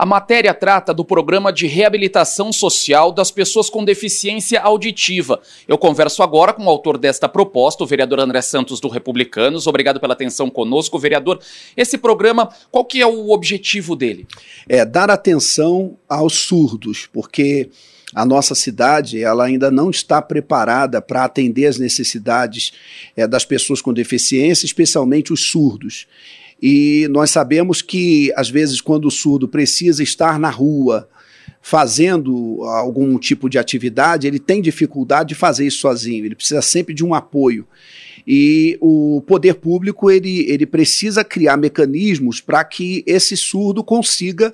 A matéria trata do programa de reabilitação social das pessoas com deficiência auditiva. Eu converso agora com o autor desta proposta, o vereador André Santos do Republicanos. Obrigado pela atenção conosco, vereador. Esse programa, qual que é o objetivo dele? É dar atenção aos surdos, porque a nossa cidade ela ainda não está preparada para atender as necessidades é, das pessoas com deficiência, especialmente os surdos. E nós sabemos que, às vezes, quando o surdo precisa estar na rua, fazendo algum tipo de atividade, ele tem dificuldade de fazer isso sozinho, ele precisa sempre de um apoio. E o poder público ele, ele precisa criar mecanismos para que esse surdo consiga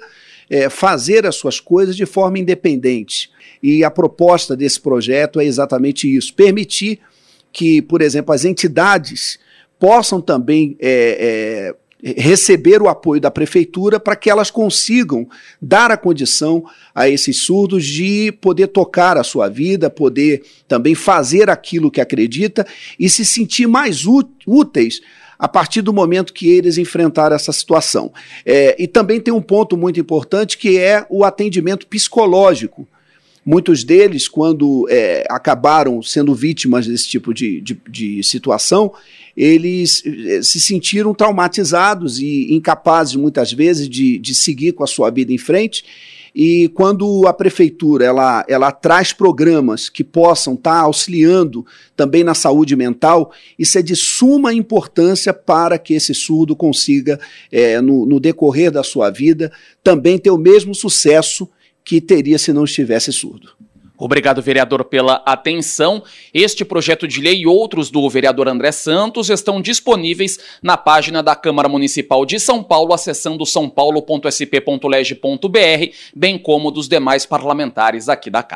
é, fazer as suas coisas de forma independente. E a proposta desse projeto é exatamente isso: permitir que, por exemplo, as entidades possam também é, é, receber o apoio da prefeitura para que elas consigam dar a condição a esses surdos de poder tocar a sua vida, poder também fazer aquilo que acredita e se sentir mais úteis a partir do momento que eles enfrentaram essa situação. É, e também tem um ponto muito importante que é o atendimento psicológico. Muitos deles, quando é, acabaram sendo vítimas desse tipo de, de, de situação, eles eh, se sentiram traumatizados e incapazes, muitas vezes, de, de seguir com a sua vida em frente. E quando a prefeitura ela, ela traz programas que possam estar tá auxiliando também na saúde mental, isso é de suma importância para que esse surdo consiga, é, no, no decorrer da sua vida, também ter o mesmo sucesso que teria se não estivesse surdo. Obrigado, vereador, pela atenção. Este projeto de lei e outros do vereador André Santos estão disponíveis na página da Câmara Municipal de São Paulo, acessando sãopaulo.sp.leg.br, bem como dos demais parlamentares aqui da casa.